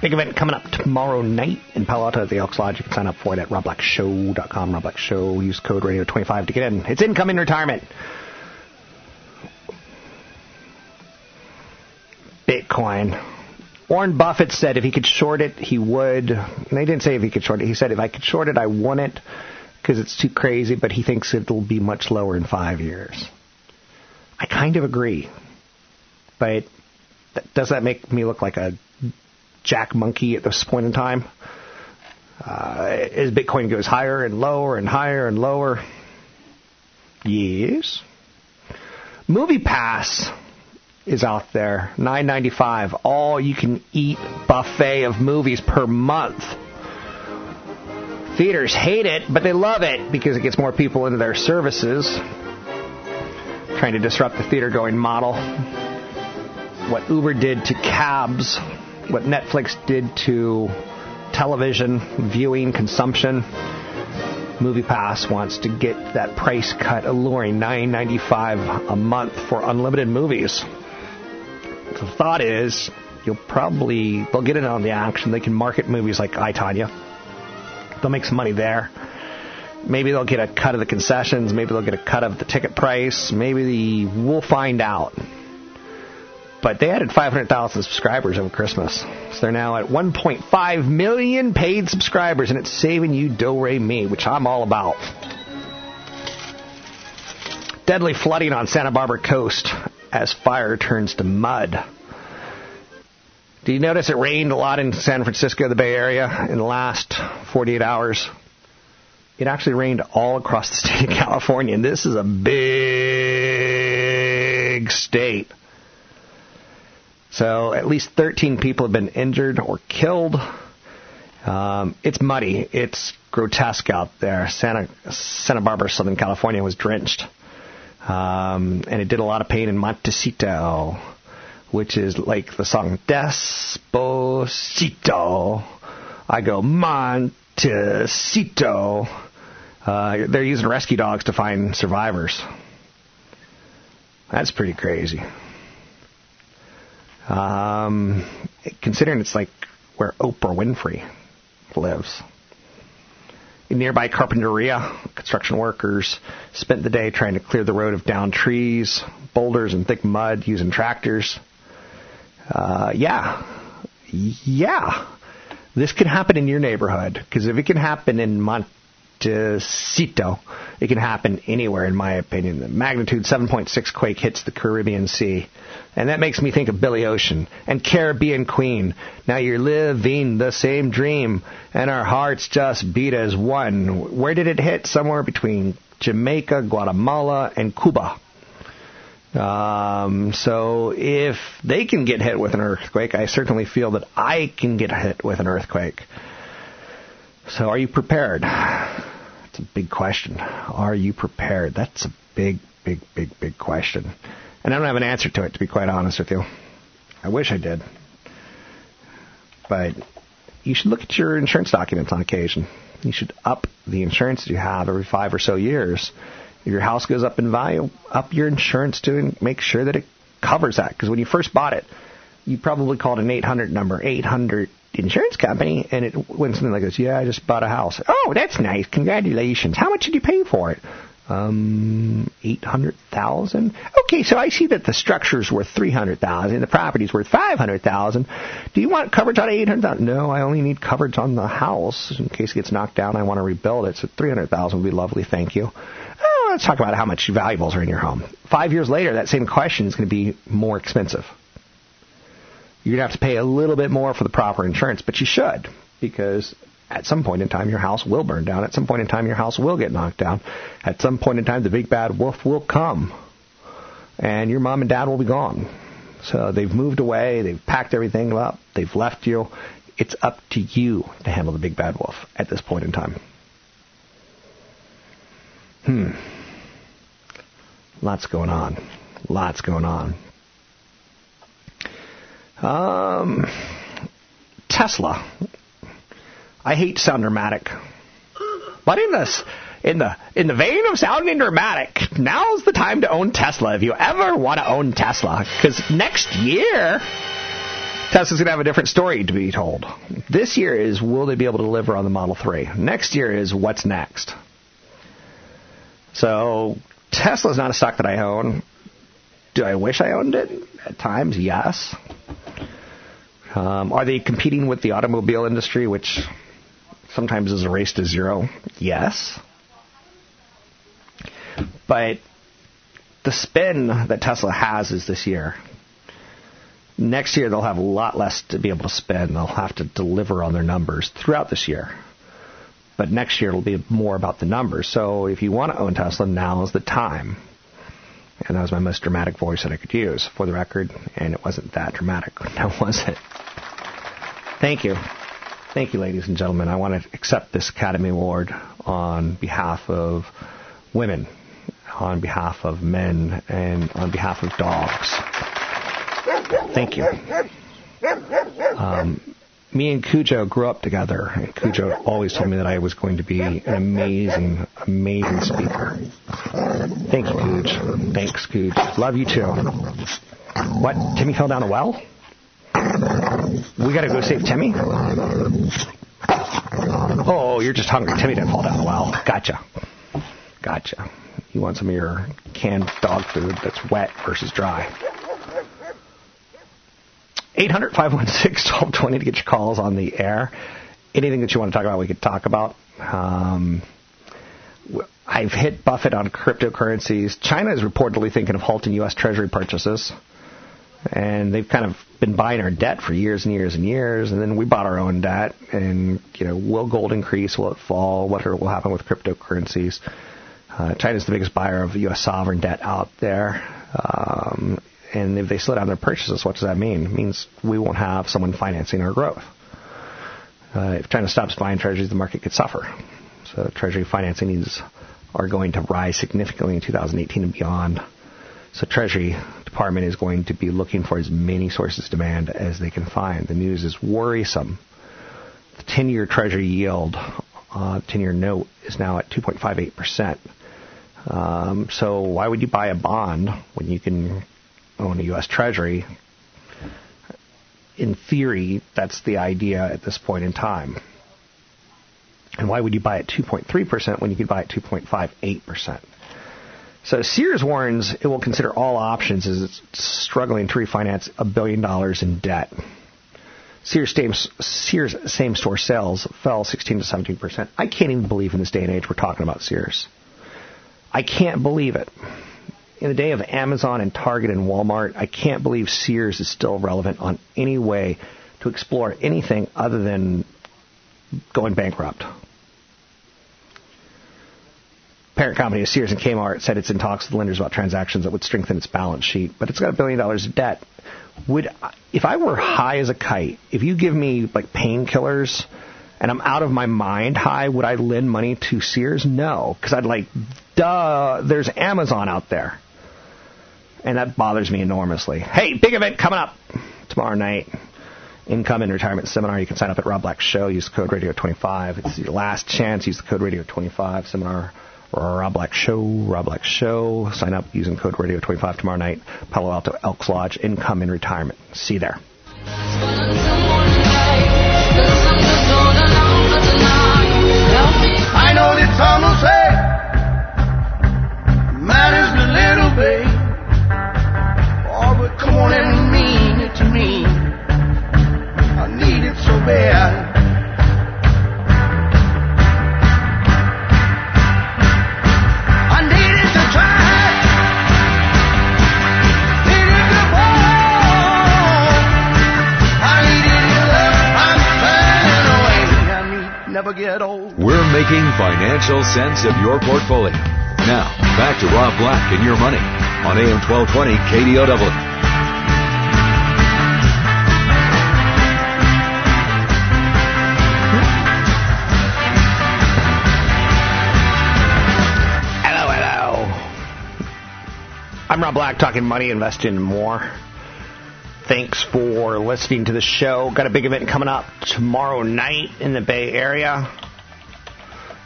Big event coming up tomorrow night in Palo Alto at the Elks Lodge. You can sign up for it at robblackshow.com. Rob Black Show. Use code radio25 to get in. It's incoming retirement. Bitcoin. Warren Buffett said if he could short it, he would. And they didn't say if he could short it. He said if I could short it, I want it because it's too crazy, but he thinks it'll be much lower in five years. I kind of agree. But does that make me look like a jack monkey at this point in time? Uh, as Bitcoin goes higher and lower and higher and lower. Yes. Movie Pass is out there, nine ninety five, all you can eat buffet of movies per month. Theaters hate it, but they love it because it gets more people into their services. Trying to disrupt the theater going model. What Uber did to cabs, what Netflix did to television viewing consumption. Movie Pass wants to get that price cut alluring, nine ninety five a month for unlimited movies. The thought is you'll probably they'll get in on the action. They can market movies like I Tonya. They'll make some money there. Maybe they'll get a cut of the concessions. Maybe they'll get a cut of the ticket price. Maybe the, we'll find out. But they added 500,000 subscribers over Christmas. So they're now at 1.5 million paid subscribers, and it's saving you do re me, which I'm all about. Deadly flooding on Santa Barbara coast as fire turns to mud. Do you notice it rained a lot in San Francisco, the Bay Area, in the last 48 hours? It actually rained all across the state of California, and this is a big state. So at least 13 people have been injured or killed. Um, it's muddy. It's grotesque out there. Santa Santa Barbara, Southern California, was drenched, um, and it did a lot of pain in Montecito, which is like the song Despacito. I go Montecito. Uh, they're using rescue dogs to find survivors. That's pretty crazy. Um, considering it's like where Oprah Winfrey lives. In nearby Carpinteria, construction workers spent the day trying to clear the road of downed trees, boulders, and thick mud using tractors. Uh, yeah, yeah, this could happen in your neighborhood because if it can happen in Montecito, it can happen anywhere, in my opinion. The magnitude 7.6 quake hits the Caribbean Sea. And that makes me think of Billy Ocean and Caribbean Queen. Now you're living the same dream, and our hearts just beat as one. Where did it hit? Somewhere between Jamaica, Guatemala, and Cuba. Um, so if they can get hit with an earthquake, I certainly feel that I can get hit with an earthquake. So are you prepared? It's a big question. Are you prepared? That's a big, big, big, big question. And I don't have an answer to it, to be quite honest with you. I wish I did. But you should look at your insurance documents on occasion. You should up the insurance that you have every five or so years. If your house goes up in value, up your insurance to make sure that it covers that. Because when you first bought it, you probably called an 800 number, 800 insurance company, and it went something like this. Yeah, I just bought a house. Oh, that's nice. Congratulations. How much did you pay for it? Um, eight hundred thousand. Okay, so I see that the structure's worth three hundred thousand, the property's worth five hundred thousand. Do you want coverage on eight hundred thousand? No, I only need coverage on the house in case it gets knocked down. I want to rebuild it. So three hundred thousand would be lovely. Thank you. Oh, let's talk about how much valuables are in your home. Five years later, that same question is going to be more expensive. You're going to have to pay a little bit more for the proper insurance, but you should because at some point in time, your house will burn down. At some point in time, your house will get knocked down. At some point in time, the big bad wolf will come, and your mom and dad will be gone. So they've moved away. They've packed everything up. They've left you. It's up to you to handle the big bad wolf at this point in time. Hmm. Lots going on. Lots going on. Um, Tesla I hate sound dramatic, but in this in the in the vein of sounding dramatic, now's the time to own Tesla if you ever want to own Tesla, because next year. Tesla's going to have a different story to be told. This year is will they be able to deliver on the Model 3? Next year is what's next. So Tesla's not a stock that I own. Do I wish I owned it? At times, yes. Um, are they competing with the automobile industry, which sometimes is a race to zero? Yes. But the spin that Tesla has is this year. Next year, they'll have a lot less to be able to spend. They'll have to deliver on their numbers throughout this year. But next year, it'll be more about the numbers. So if you want to own Tesla, now is the time. And that was my most dramatic voice that I could use for the record, and it wasn't that dramatic. Now, was it? Thank you. Thank you, ladies and gentlemen. I want to accept this Academy Award on behalf of women, on behalf of men, and on behalf of dogs. Thank you. Um, me and Cujo grew up together, and Cujo always told me that I was going to be an amazing, amazing speaker. Thank you, Cooge. Thanks, Cujo. Love you too. What? Timmy fell down a well? We gotta go save Timmy? Oh, you're just hungry. Timmy didn't fall down the well. Gotcha. Gotcha. You want some of your canned dog food that's wet versus dry. 800 516 1220 to get your calls on the air. Anything that you want to talk about, we could talk about. Um, I've hit Buffett on cryptocurrencies. China is reportedly thinking of halting U.S. Treasury purchases. And they've kind of been buying our debt for years and years and years. And then we bought our own debt. And, you know, will gold increase? Will it fall? What will happen with cryptocurrencies? Uh, China's the biggest buyer of U.S. sovereign debt out there. Um, and if they slow down their purchases, what does that mean? It means we won't have someone financing our growth. Uh, if China stops buying treasuries, the market could suffer. So treasury financing needs are going to rise significantly in 2018 and beyond. So Treasury Department is going to be looking for as many sources of demand as they can find. The news is worrisome. The 10-year Treasury yield, uh, 10-year note, is now at 2.58 percent. Um, so why would you buy a bond when you can own a U.S. Treasury. In theory, that's the idea at this point in time. And why would you buy at 2.3% when you could buy at 2.58%? So Sears warns it will consider all options as it's struggling to refinance a billion dollars in debt. Sears same, Sears same store sales fell 16 to 17 percent. I can't even believe in this day and age we're talking about Sears. I can't believe it in the day of Amazon and Target and Walmart, I can't believe Sears is still relevant on any way to explore anything other than going bankrupt. Parent company of Sears and Kmart said it's in talks with lenders about transactions that would strengthen its balance sheet, but it's got a billion dollars of debt. Would if I were high as a kite, if you give me like painkillers and I'm out of my mind high, would I lend money to Sears? No, because I'd like, duh, there's Amazon out there. And that bothers me enormously. Hey, big event coming up tomorrow night. Income and Retirement Seminar. You can sign up at Rob Black Show. Use the code Radio25. It's your last chance. Use the code Radio25 seminar. Rob Black Show, Rob Black Show. Sign up using code Radio25 tomorrow night. Palo Alto Elks Lodge, Income and Retirement. See you there. I know that some We're making financial sense of your portfolio. Now, back to Rob Black and your money on AM 1220 KDOW. Hello, hello. I'm Rob Black, talking money, investing, more. Thanks for listening to the show. Got a big event coming up tomorrow night in the Bay Area.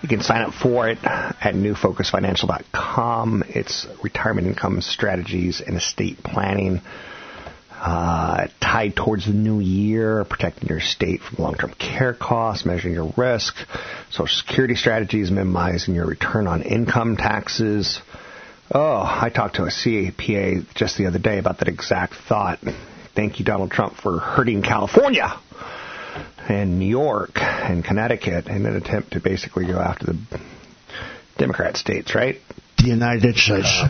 You can sign up for it at newfocusfinancial.com. It's retirement income strategies and estate planning uh, tied towards the new year, protecting your estate from long-term care costs, measuring your risk, social security strategies, minimizing your return on income taxes. Oh, I talked to a CAPA just the other day about that exact thought. Thank you, Donald Trump, for hurting California and New York and Connecticut in an attempt to basically go after the Democrat states, right? The United States.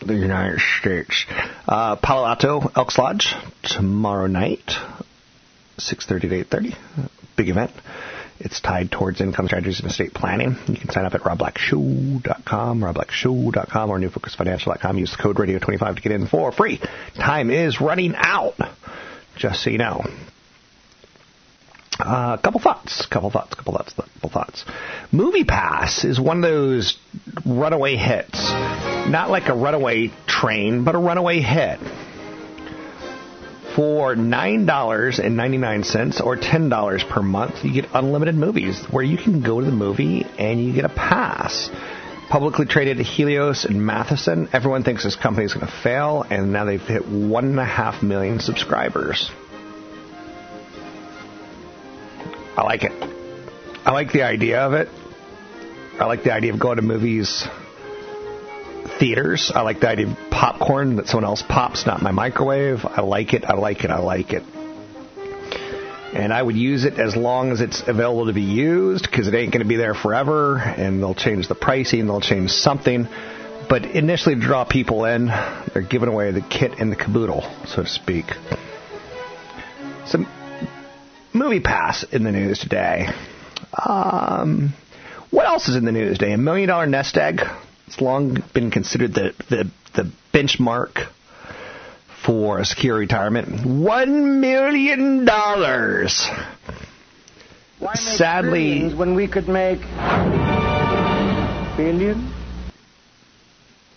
the United States. Uh, Palo Alto Elks Lodge tomorrow night, 6:30 to 8:30. Big event. It's tied towards income strategies and estate planning. You can sign up at robblackshow.com, robblackshow.com, or newfocusfinancial.com. Use the code radio25 to get in for free. Time is running out, just so you know. A uh, couple thoughts, couple thoughts, couple thoughts, couple thoughts. Movie Pass is one of those runaway hits. Not like a runaway train, but a runaway hit. For $9.99 or $10 per month, you get unlimited movies where you can go to the movie and you get a pass. Publicly traded Helios and Matheson. Everyone thinks this company is going to fail, and now they've hit 1.5 million subscribers. I like it. I like the idea of it. I like the idea of going to movies theaters. I like the idea of popcorn that someone else pops, not my microwave. I like it. I like it. I like it. And I would use it as long as it's available to be used because it ain't going to be there forever and they'll change the pricing, they'll change something. But initially, to draw people in, they're giving away the kit and the caboodle, so to speak. Some movie pass in the news today. Um, what else is in the news today? A million dollar nest egg. It's long been considered the, the, the benchmark for a secure retirement. One million dollars. Sadly- when we could make billion.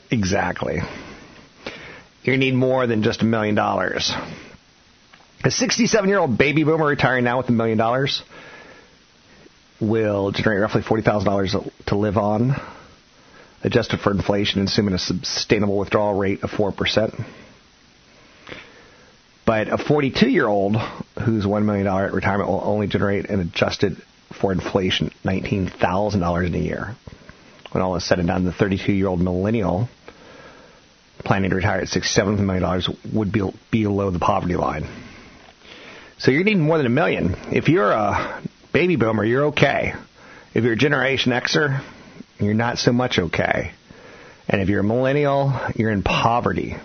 Exactly. You need more than just a million dollars. A 67 year old baby boomer retiring now with a million dollars will generate roughly $40,000 to live on, adjusted for inflation, assuming a sustainable withdrawal rate of 4%. But a 42 year old who's $1 million at retirement will only generate an adjusted for inflation $19,000 in a year. When all is said and done, the 32 year old millennial planning to retire at $67 million would be below the poverty line. So you're needing more than a million. If you're a baby boomer, you're okay. If you're a Generation Xer, you're not so much okay. And if you're a millennial, you're in poverty.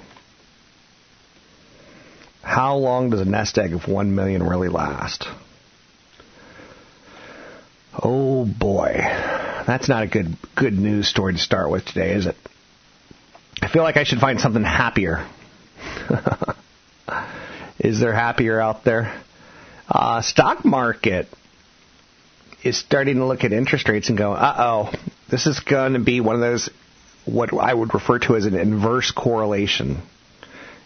How long does a nest egg of one million really last? Oh boy, that's not a good good news story to start with today, is it? I feel like I should find something happier. is there happier out there? Uh, stock market is starting to look at interest rates and go, uh oh, this is going to be one of those, what I would refer to as an inverse correlation.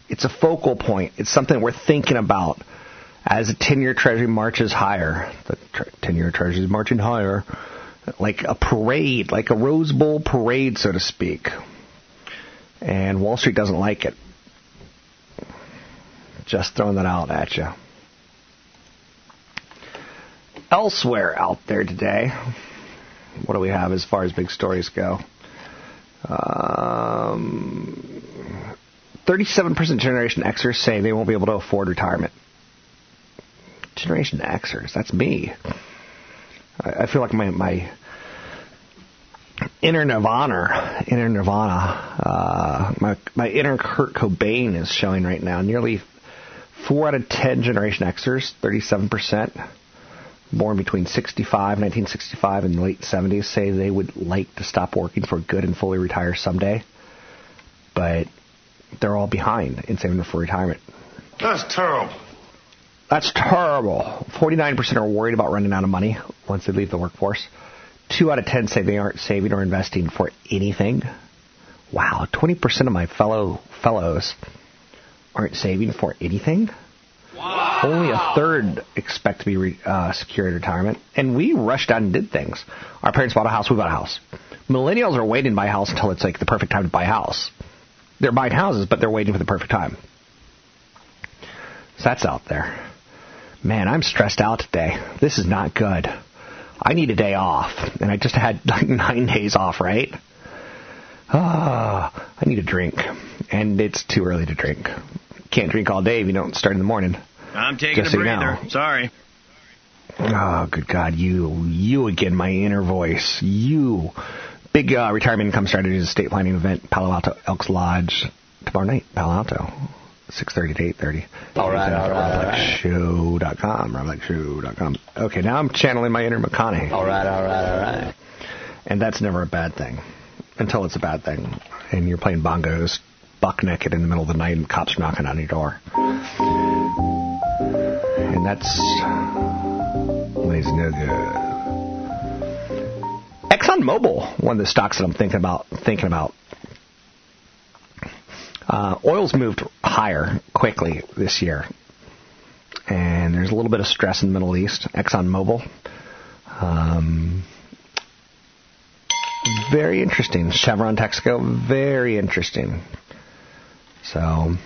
It's a focal point. It's something we're thinking about as the 10 year treasury marches higher. The 10 year treasury is marching higher. Like a parade, like a Rose Bowl parade, so to speak. And Wall Street doesn't like it. Just throwing that out at you. Elsewhere out there today, what do we have as far as big stories go? Um, 37% Generation Xers say they won't be able to afford retirement. Generation Xers, that's me. I, I feel like my, my inner Nirvana, inner Nirvana, uh, my, my inner Kurt Cobain is showing right now. Nearly 4 out of 10 Generation Xers, 37%, born between 65, 1965 and the late 70s, say they would like to stop working for good and fully retire someday. But they're all behind in saving for retirement. That's terrible. That's terrible. 49% are worried about running out of money once they leave the workforce. Two out of 10 say they aren't saving or investing for anything. Wow, 20% of my fellow fellows aren't saving for anything. Wow. Only a third expect to be re, uh, secure in retirement. And we rushed out and did things. Our parents bought a house, we bought a house. Millennials are waiting to buy a house until it's like the perfect time to buy a house. They're buying houses, but they're waiting for the perfect time. So that's out there. Man, I'm stressed out today. This is not good. I need a day off, and I just had like nine days off, right? Ah, I need a drink, and it's too early to drink. Can't drink all day if you don't start in the morning. I'm taking Just a so you know. breather. Sorry. Oh, good God, you, you again, my inner voice, you. Big uh, retirement income strategies estate planning event, Palo Alto Elks Lodge, tomorrow night, Palo Alto, 6.30 to 8.30. All right, all right, all right. Show.com, RobBlackShow.com. Okay, now I'm channeling my inner McConaughey. All right, all right, all right. And that's never a bad thing until it's a bad thing. And you're playing bongos buck naked in the middle of the night and cops are knocking on your door. And that's it's no good. ExxonMobil, one of the stocks that I'm thinking about thinking about. Uh, oil's moved higher quickly this year. And there's a little bit of stress in the Middle East. ExxonMobil. Um, very interesting. Chevron Texaco, very interesting. So,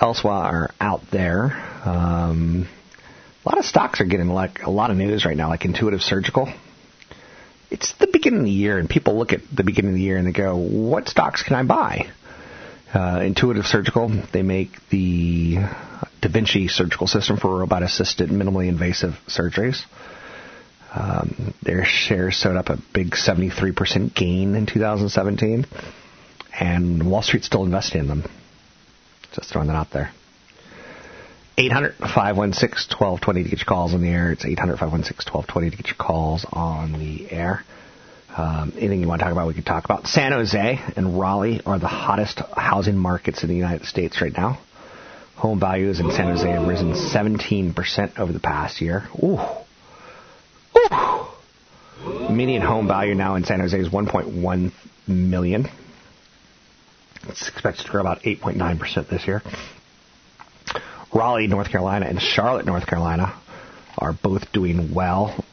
elsewhere are out there, um, a lot of stocks are getting like a lot of news right now, like Intuitive Surgical. It's the beginning of the year, and people look at the beginning of the year and they go, "What stocks can I buy?" Uh, Intuitive Surgical, they make the Da Vinci surgical system for robot-assisted, minimally invasive surgeries. Um, their shares showed up a big 73% gain in 2017, and Wall Street's still investing in them. Just throwing that out there. 800 516 1220 to get your calls on the air. It's 800 516 1220 to get your calls on the air. Um, anything you want to talk about, we can talk about. San Jose and Raleigh are the hottest housing markets in the United States right now. Home values in San Jose have risen 17% over the past year. Ooh. Ooh. Median home value now in San Jose is 1.1 million. It's expected to grow about 8.9% this year. Raleigh, North Carolina, and Charlotte, North Carolina are both doing well,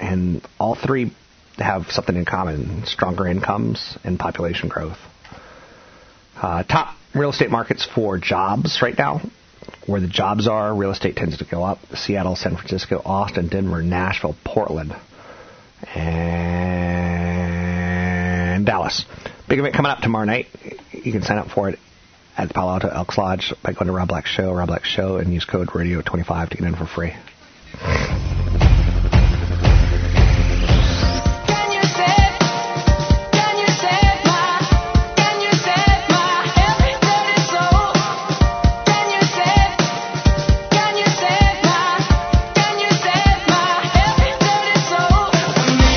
and all three have something in common stronger incomes and population growth. Uh, top real estate markets for jobs right now. Where the jobs are, real estate tends to go up. Seattle, San Francisco, Austin, Denver, Nashville, Portland, and Dallas. Big event coming up tomorrow night. You can sign up for it at the Palo Alto Elks Lodge by going to Rob Black Show, Rob Black Show, and use code radio25 to get in for free.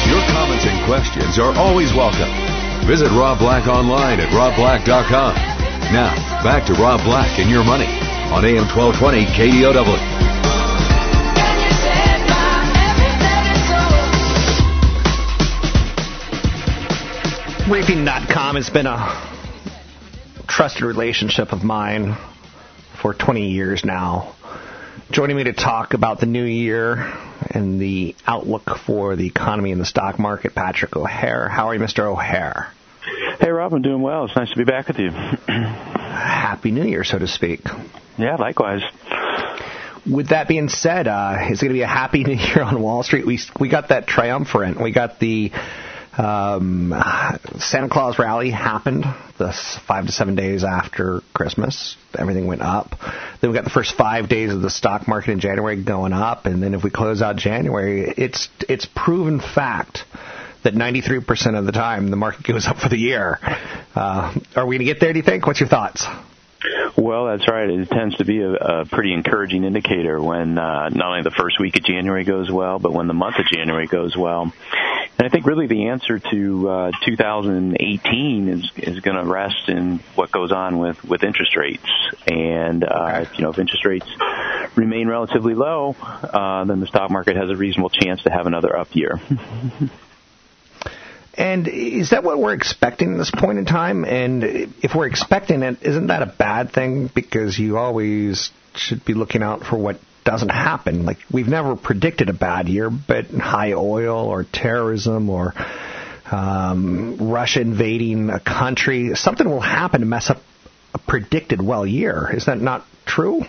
Your comments and questions are always welcome. Visit Rob Black online at robblack.com. Now, back to Rob Black and your money on AM 1220 KDOW. Briefing.com has been a trusted relationship of mine for 20 years now. Joining me to talk about the new year and the outlook for the economy and the stock market, Patrick O'Hare. How are you, Mr. O'Hare? Hey, Rob, I'm doing well. It's nice to be back with you. Happy New Year, so to speak. Yeah, likewise. With that being said, uh, it's going to be a happy New Year on Wall Street. We we got that triumphant. We got the um, Santa Claus rally happened the five to seven days after Christmas. Everything went up. Then we got the first five days of the stock market in January going up, and then if we close out January, it's it's proven fact that 93% of the time the market goes up for the year. Uh, are we going to get there? Do you think? What's your thoughts? Well, that's right. It tends to be a, a pretty encouraging indicator when uh, not only the first week of January goes well, but when the month of January goes well. And I think really the answer to uh, 2018 is is going to rest in what goes on with with interest rates. And uh, you know, if interest rates remain relatively low, uh, then the stock market has a reasonable chance to have another up year. And is that what we're expecting at this point in time? And if we're expecting it, isn't that a bad thing? Because you always should be looking out for what doesn't happen. Like we've never predicted a bad year, but high oil or terrorism or um, Russia invading a country, something will happen to mess up a predicted well year. Is that not true?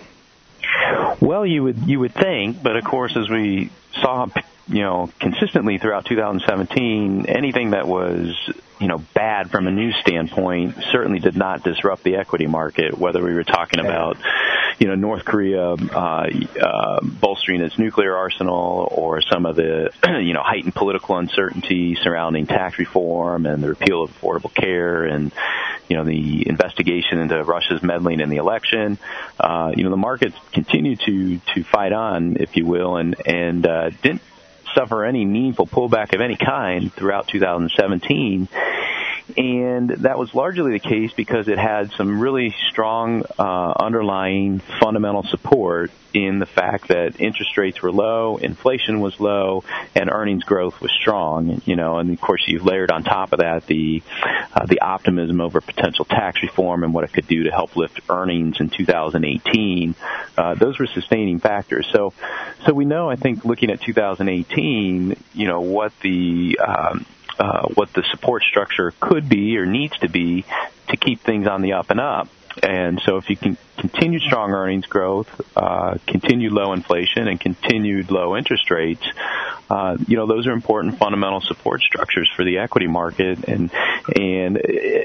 Well, you would you would think, but of course, as we saw you know, consistently throughout 2017, anything that was, you know, bad from a news standpoint certainly did not disrupt the equity market, whether we were talking about, you know, North Korea uh, uh, bolstering its nuclear arsenal or some of the, you know, heightened political uncertainty surrounding tax reform and the repeal of affordable care and, you know, the investigation into Russia's meddling in the election. Uh, you know, the markets continue to, to fight on, if you will, and, and, uh, didn't suffer any meaningful pullback of any kind throughout 2017. And that was largely the case because it had some really strong uh, underlying fundamental support in the fact that interest rates were low, inflation was low, and earnings growth was strong. You know, and of course you've layered on top of that the uh, the optimism over potential tax reform and what it could do to help lift earnings in 2018. Uh, those were sustaining factors. So, so we know, I think, looking at 2018, you know, what the um, uh, what the support structure could be or needs to be to keep things on the up and up. And so if you can continue strong earnings growth, uh, continued low inflation, and continued low interest rates, uh, you know those are important fundamental support structures for the equity market, and and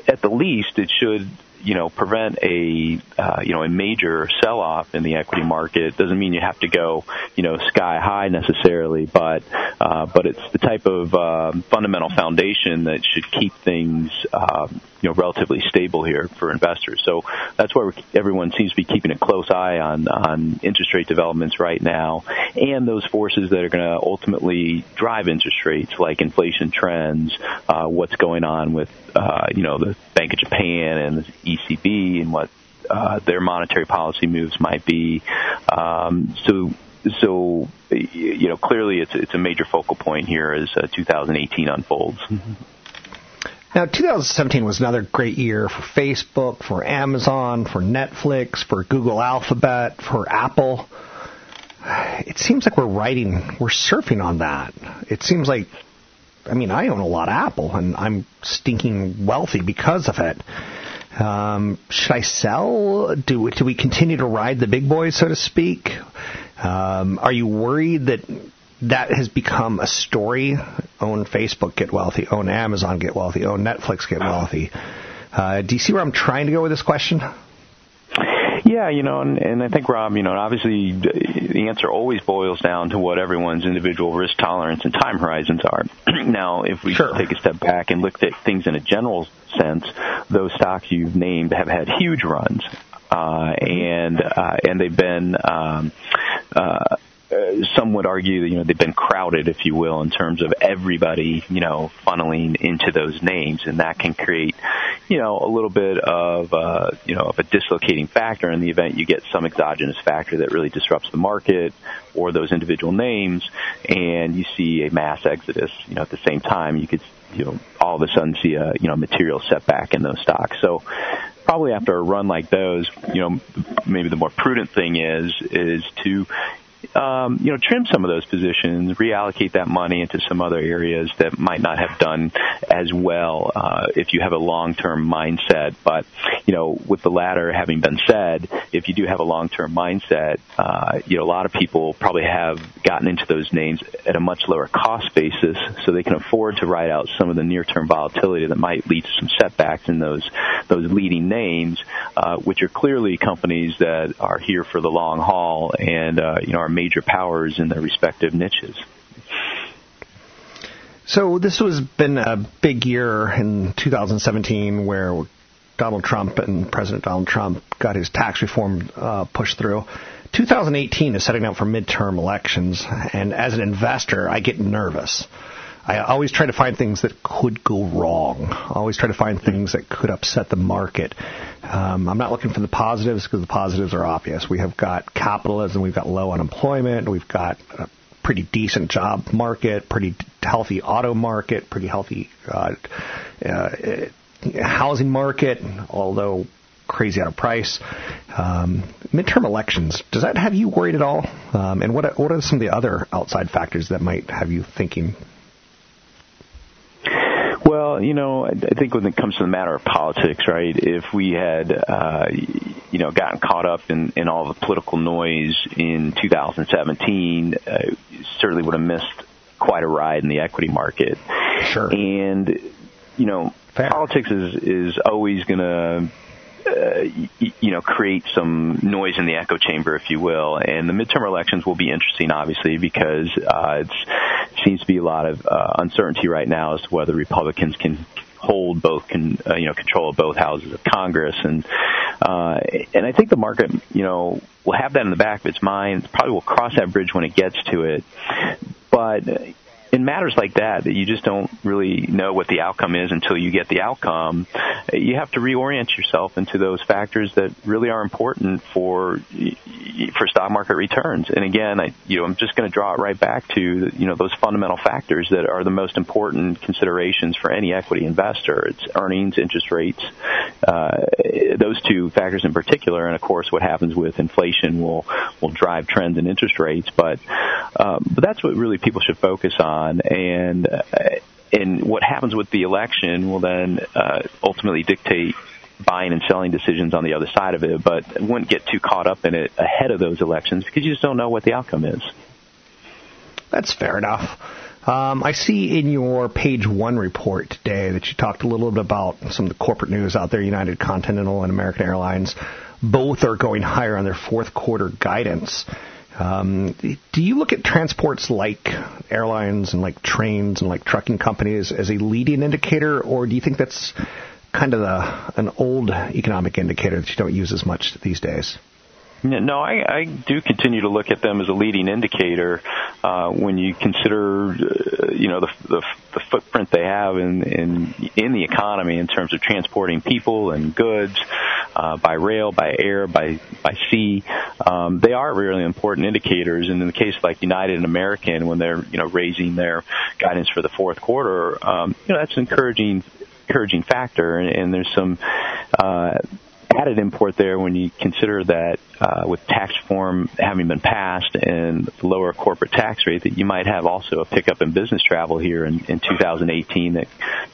at the least it should you know prevent a uh, you know a major sell off in the equity market doesn't mean you have to go you know sky high necessarily but uh, but it's the type of uh, fundamental foundation that should keep things uh, you know relatively stable here for investors so that's why everyone seems to be keeping a close eye on on interest rate developments right now and those forces that are going to ultimately drive interest rates like inflation trends uh, what's going on with uh, you know the Bank of Japan and the ECB and what uh, their monetary policy moves might be. Um, so, so you know, clearly it's it's a major focal point here as uh, 2018 unfolds. Now, 2017 was another great year for Facebook, for Amazon, for Netflix, for Google Alphabet, for Apple. It seems like we're riding, we're surfing on that. It seems like I mean, I own a lot of Apple, and I'm stinking wealthy because of it. Um, should I sell? Do do we continue to ride the big boys, so to speak? Um, are you worried that that has become a story? Own Facebook, get wealthy. Own Amazon, get wealthy. Own Netflix, get wealthy. Uh, do you see where I'm trying to go with this question? Yeah, you know, and, and I think Rob, you know, obviously the answer always boils down to what everyone's individual risk tolerance and time horizons are. now, if we sure. take a step back and look at things in a general sense, those stocks you've named have had huge runs, uh, and uh, and they've been. Um, uh, uh, some would argue that you know they've been crowded, if you will, in terms of everybody you know funneling into those names, and that can create you know, a little bit of, uh, you know, of a dislocating factor in the event you get some exogenous factor that really disrupts the market or those individual names, and you see a mass exodus. You know, at the same time, you could, you know, all of a sudden see a, you know, material setback in those stocks. So probably after a run like those, you know, maybe the more prudent thing is is to um, you know, trim some of those positions, reallocate that money into some other areas that might not have done as well uh, if you have a long-term mindset. But you know, with the latter having been said, if you do have a long-term mindset, uh, you know, a lot of people probably have gotten into those names at a much lower cost basis, so they can afford to ride out some of the near-term volatility that might lead to some setbacks in those those leading names, uh, which are clearly companies that are here for the long haul and uh, you know are major powers in their respective niches. So this has been a big year in 2017 where Donald Trump and President Donald Trump got his tax reform uh, pushed through. 2018 is setting up for midterm elections, and as an investor, I get nervous. I always try to find things that could go wrong. I always try to find things that could upset the market. Um, I'm not looking for the positives because the positives are obvious. We have got capitalism, we've got low unemployment, we've got a pretty decent job market, pretty healthy auto market, pretty healthy uh, uh, housing market, although crazy out of price. Um, midterm elections, does that have you worried at all? Um, and what what are some of the other outside factors that might have you thinking well, you know, I think when it comes to the matter of politics, right? If we had, uh, you know, gotten caught up in, in all the political noise in 2017, uh, certainly would have missed quite a ride in the equity market. Sure. And, you know, Fair. politics is is always going to uh, you know, create some noise in the echo chamber, if you will. And the midterm elections will be interesting, obviously, because uh, it seems to be a lot of uh, uncertainty right now as to whether Republicans can hold both can uh, you know control of both houses of Congress. And uh and I think the market you know will have that in the back of its mind. Probably will cross that bridge when it gets to it. But in matters like that, that you just don't really know what the outcome is until you get the outcome, you have to reorient yourself into those factors that really are important for for stock market returns. And again, I, you know, I'm just going to draw it right back to you know those fundamental factors that are the most important considerations for any equity investor. It's earnings, interest rates, uh, those two factors in particular, and of course, what happens with inflation will will drive trends in interest rates. But um, but that's what really people should focus on, and uh, and what happens with the election will then uh, ultimately dictate buying and selling decisions on the other side of it, but wouldn't get too caught up in it ahead of those elections because you just don't know what the outcome is. That's fair enough. Um, I see in your page one report today that you talked a little bit about some of the corporate news out there. United Continental and American Airlines both are going higher on their fourth quarter guidance. Um, do you look at transports like airlines and like trains and like trucking companies as a leading indicator, or do you think that's kind of the, an old economic indicator that you don't use as much these days? No, I, I do continue to look at them as a leading indicator uh, when you consider, uh, you know, the, the, the footprint they have in, in in the economy in terms of transporting people and goods uh, by rail, by air, by by sea. Um, they are really important indicators. And in the case like United and American, when they're you know raising their guidance for the fourth quarter, um, you know that's an encouraging encouraging factor. And, and there's some uh, added import there when you consider that uh, with tax reform having been passed and the lower corporate tax rate, that you might have also a pickup in business travel here in, in 2018 that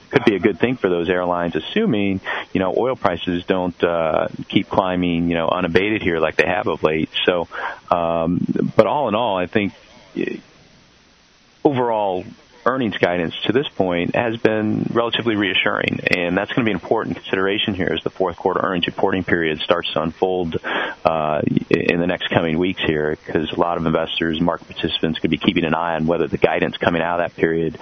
could be a good thing for those airlines, assuming you know oil prices don't uh, keep climbing, you know, unabated here like they have of late. So, um, but all in all, I think overall earnings guidance to this point has been relatively reassuring, and that's going to be an important consideration here as the fourth quarter earnings reporting period starts to unfold uh, in the next coming weeks here, because a lot of investors, market participants, could be keeping an eye on whether the guidance coming out of that period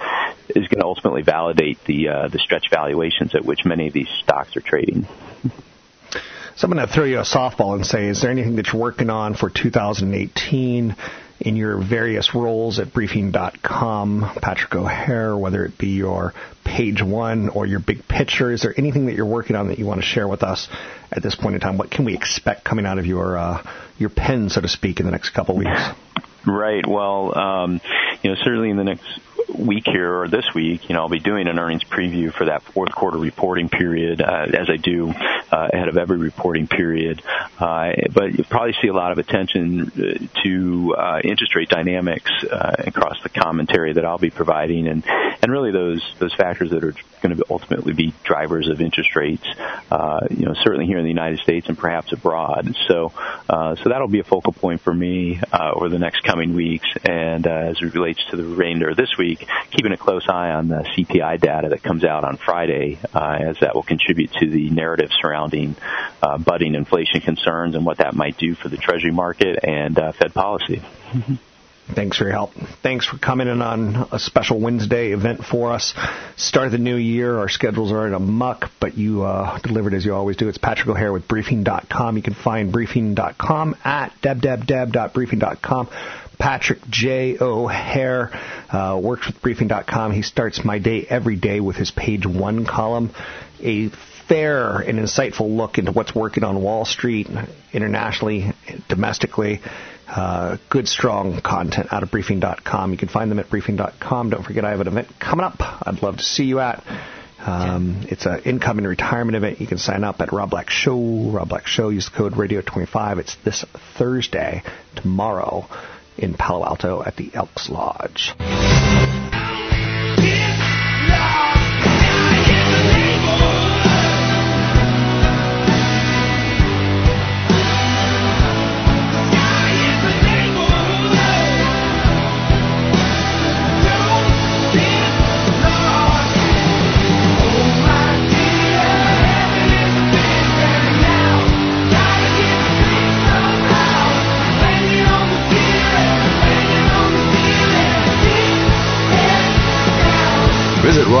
is going to ultimately validate the uh, the stretch valuations at which many of these stocks are trading. So I'm going to throw you a softball and say, is there anything that you're working on for 2018 in your various roles at briefing.com, Patrick O'Hare, whether it be your page one or your big picture. Is there anything that you're working on that you want to share with us at this point in time? What can we expect coming out of your uh, your pen, so to speak, in the next couple weeks? Right. Well, um, you know, certainly in the next week here or this week, you know, I'll be doing an earnings preview for that fourth quarter reporting period, uh, as I do uh, ahead of every reporting period. Uh, but you'll probably see a lot of attention uh, to uh, interest rate dynamics uh, across the commentary that I'll be providing, and and really those those factors that are going to ultimately be drivers of interest rates. Uh, you know, certainly here in the United States and perhaps abroad. So uh, so that'll be a focal point for me uh, over the next coming weeks, and uh, as it relates to the remainder of this week, keeping a close eye on the CPI data that comes out on Friday, uh, as that will contribute to the narrative surrounding uh, budding inflation concerns and what that might do for the Treasury market and Fed policy. Thanks for your help. Thanks for coming in on a special Wednesday event for us. Start of the new year. Our schedules are in a muck, but you uh, delivered as you always do. It's Patrick O'Hare with Briefing.com. You can find Briefing.com at debdebdeb.briefing.com. Patrick J. O'Hare uh, works with Briefing.com. He starts my day every day with his page one column. A fair and insightful look into what's working on Wall Street, internationally, domestically. Uh, good, strong content out of briefing.com. You can find them at briefing.com. Don't forget, I have an event coming up. I'd love to see you at. Um, it's an income and retirement event. You can sign up at Rob Black Show. Rob Black Show. Use the code Radio25. It's this Thursday, tomorrow, in Palo Alto at the Elks Lodge.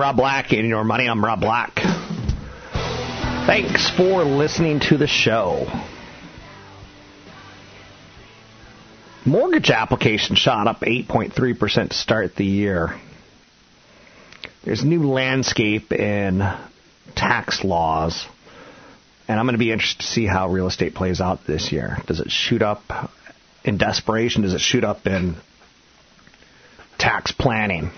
Rob Black and your money. I'm Rob Black. Thanks for listening to the show. Mortgage applications shot up 8.3% to start the year. There's new landscape in tax laws, and I'm going to be interested to see how real estate plays out this year. Does it shoot up in desperation? Does it shoot up in tax planning?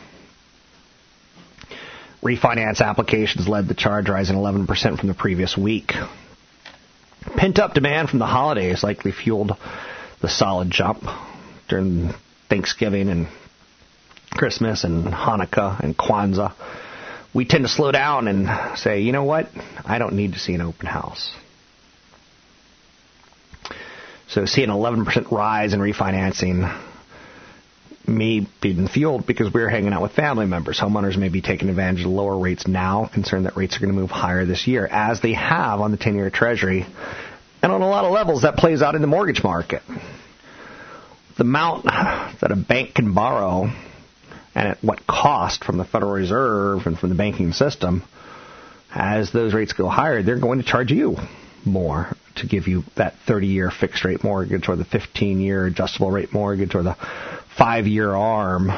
Refinance applications led the charge, rising 11% from the previous week. Pent up demand from the holidays likely fueled the solid jump during Thanksgiving and Christmas and Hanukkah and Kwanzaa. We tend to slow down and say, you know what? I don't need to see an open house. So see an 11% rise in refinancing may be fueled because we're hanging out with family members. Homeowners may be taking advantage of lower rates now, concerned that rates are going to move higher this year, as they have on the 10 year Treasury. And on a lot of levels, that plays out in the mortgage market. The amount that a bank can borrow and at what cost from the Federal Reserve and from the banking system, as those rates go higher, they're going to charge you more to give you that 30 year fixed rate mortgage or the 15 year adjustable rate mortgage or the five year ARM.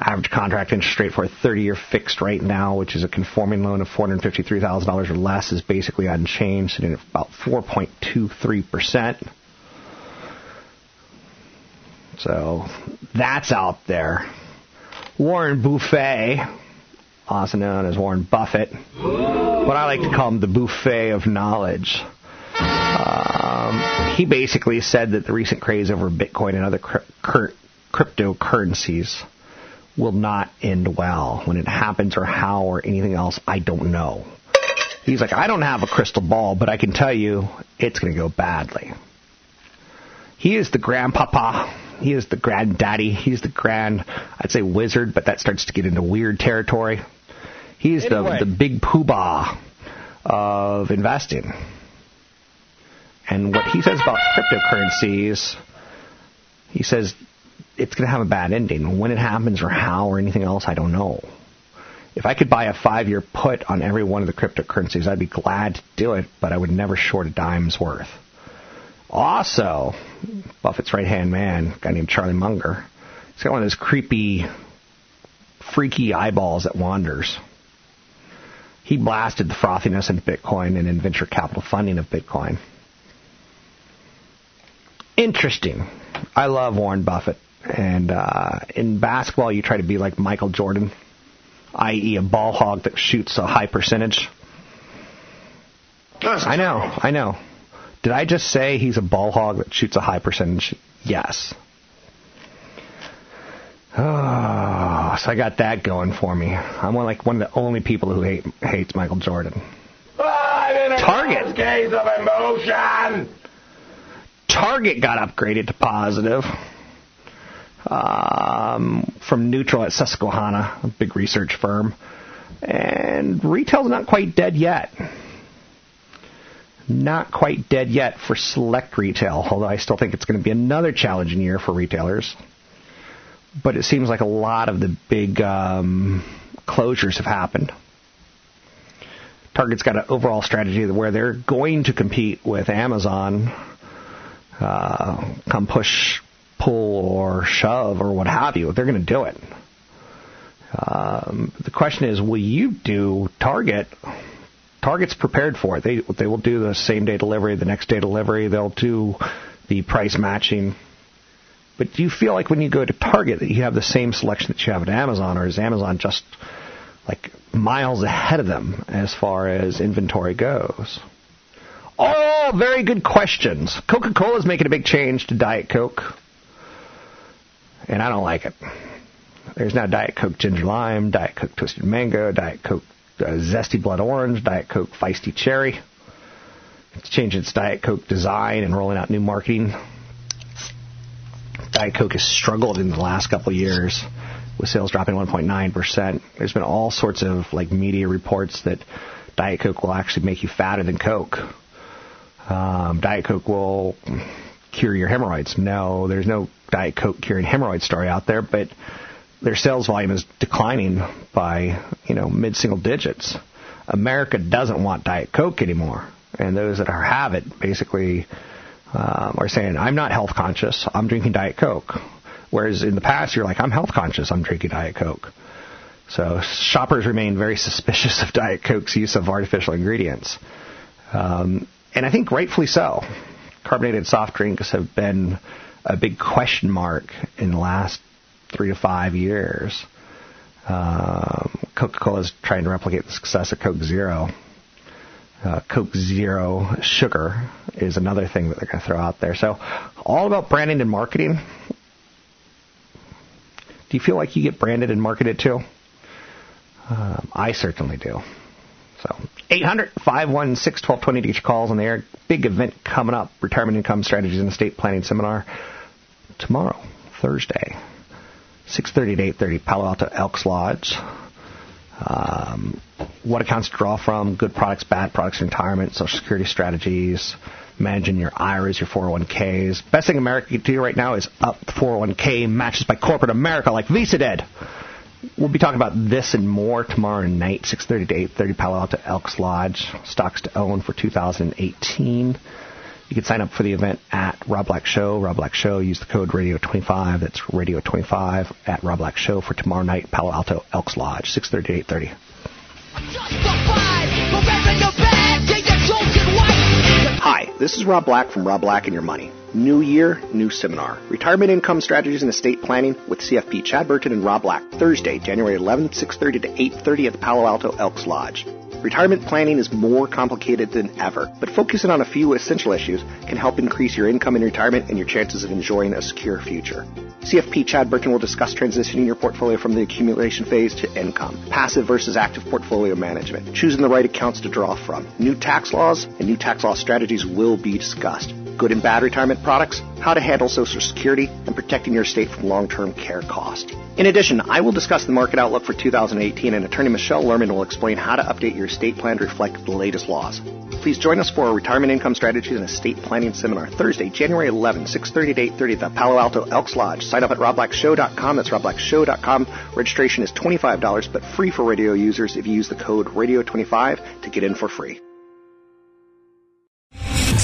Average contract interest rate for a 30 year fixed rate now, which is a conforming loan of $453,000 or less, is basically unchanged, sitting at about 4.23%. So that's out there. Warren Buffet, also known as Warren Buffett, what I like to call him the buffet of knowledge. Um, he basically said that the recent craze over Bitcoin and other cr- cr- cryptocurrencies will not end well. When it happens or how or anything else, I don't know. He's like, I don't have a crystal ball, but I can tell you it's going to go badly. He is the grandpapa. He is the granddaddy. He's the grand, I'd say wizard, but that starts to get into weird territory. He's Anyway. the, the big poobah of investing. And what he says about cryptocurrencies, he says it's going to have a bad ending. When it happens or how or anything else, I don't know. If I could buy a five year put on every one of the cryptocurrencies, I'd be glad to do it, but I would never short a dime's worth. Also, Buffett's right hand man, a guy named Charlie Munger, he's got one of those creepy, freaky eyeballs that wanders. He blasted the frothiness in Bitcoin and in venture capital funding of Bitcoin. Interesting. I love Warren Buffett. And uh, in basketball, you try to be like Michael Jordan, i.e., a ball hog that shoots a high percentage. I know, I know. Did I just say he's a ball hog that shoots a high percentage? Yes. Oh, so I got that going for me. I'm one, like one of the only people who hate hates Michael Jordan. Target. Case of emotion. Target got upgraded to positive um, from neutral at Susquehanna, a big research firm. And retail's not quite dead yet. Not quite dead yet for select retail, although I still think it's going to be another challenging year for retailers. But it seems like a lot of the big um, closures have happened. Target's got an overall strategy where they're going to compete with Amazon uh, come push, pull, or shove, or what have you. They're going to do it. Um, the question is, will you do Target? Target's prepared for it. They they will do the same day delivery, the next day delivery. They'll do the price matching. But do you feel like when you go to Target that you have the same selection that you have at Amazon, or is Amazon just like miles ahead of them as far as inventory goes? All very good questions. Coca Cola is making a big change to Diet Coke, and I don't like it. There's now Diet Coke Ginger Lime, Diet Coke Twisted Mango, Diet Coke uh, Zesty Blood Orange, Diet Coke Feisty Cherry. It's changing its Diet Coke design and rolling out new marketing. Diet Coke has struggled in the last couple of years with sales dropping 1.9%. There's been all sorts of like media reports that Diet Coke will actually make you fatter than Coke. Um, Diet Coke will cure your hemorrhoids. No, there's no Diet Coke curing hemorrhoid story out there, but their sales volume is declining by, you know, mid-single digits. America doesn't want Diet Coke anymore. And those that are, have it basically um, are saying, I'm not health conscious, I'm drinking Diet Coke. Whereas in the past, you're like, I'm health conscious, I'm drinking Diet Coke. So shoppers remain very suspicious of Diet Coke's use of artificial ingredients. Um, and I think rightfully so. Carbonated soft drinks have been a big question mark in the last three to five years. Um, Coca-Cola is trying to replicate the success of Coke Zero. Uh, Coke Zero sugar is another thing that they're going to throw out there. So, all about branding and marketing. Do you feel like you get branded and marketed too? Um, I certainly do. So, 800 516 1220 to get your calls on the air. Big event coming up Retirement Income Strategies and Estate Planning Seminar tomorrow, Thursday. 6:30 to 8:30, Palo Alto Elks Lodge. Um, what accounts to draw from, good products, bad products, retirement, social security strategies, managing your IRAs, your 401ks. Best thing America can do right now is up the 401k matches by corporate America like Visa did. We'll be talking about this and more tomorrow night, 6:30 to 8:30, Palo Alto Elks Lodge. Stocks to own for 2018. You can sign up for the event at Rob Black Show. Rob Black Show. Use the code Radio25. That's Radio25 at Rob Black Show for tomorrow night, Palo Alto Elks Lodge, 6:30 to 8:30. Hi, this is Rob Black from Rob Black and Your Money. New year, new seminar. Retirement income strategies and estate planning with CFP Chad Burton and Rob Black. Thursday, January 11th, 6:30 to 8:30 at the Palo Alto Elks Lodge. Retirement planning is more complicated than ever, but focusing on a few essential issues can help increase your income in retirement and your chances of enjoying a secure future. CFP Chad Burton will discuss transitioning your portfolio from the accumulation phase to income, passive versus active portfolio management, choosing the right accounts to draw from. New tax laws and new tax law strategies will be discussed. Good and bad retirement products, how to handle Social Security, and protecting your estate from long-term care cost. In addition, I will discuss the market outlook for 2018 and attorney Michelle Lerman will explain how to update your estate plan to reflect the latest laws. Please join us for a retirement income strategies and estate planning seminar Thursday, January 11, 6.30 to 8.30 at the Palo Alto Elks Lodge. Sign up at robblackshow.com. That's robblackshow.com. Registration is $25, but free for radio users if you use the code radio25 to get in for free.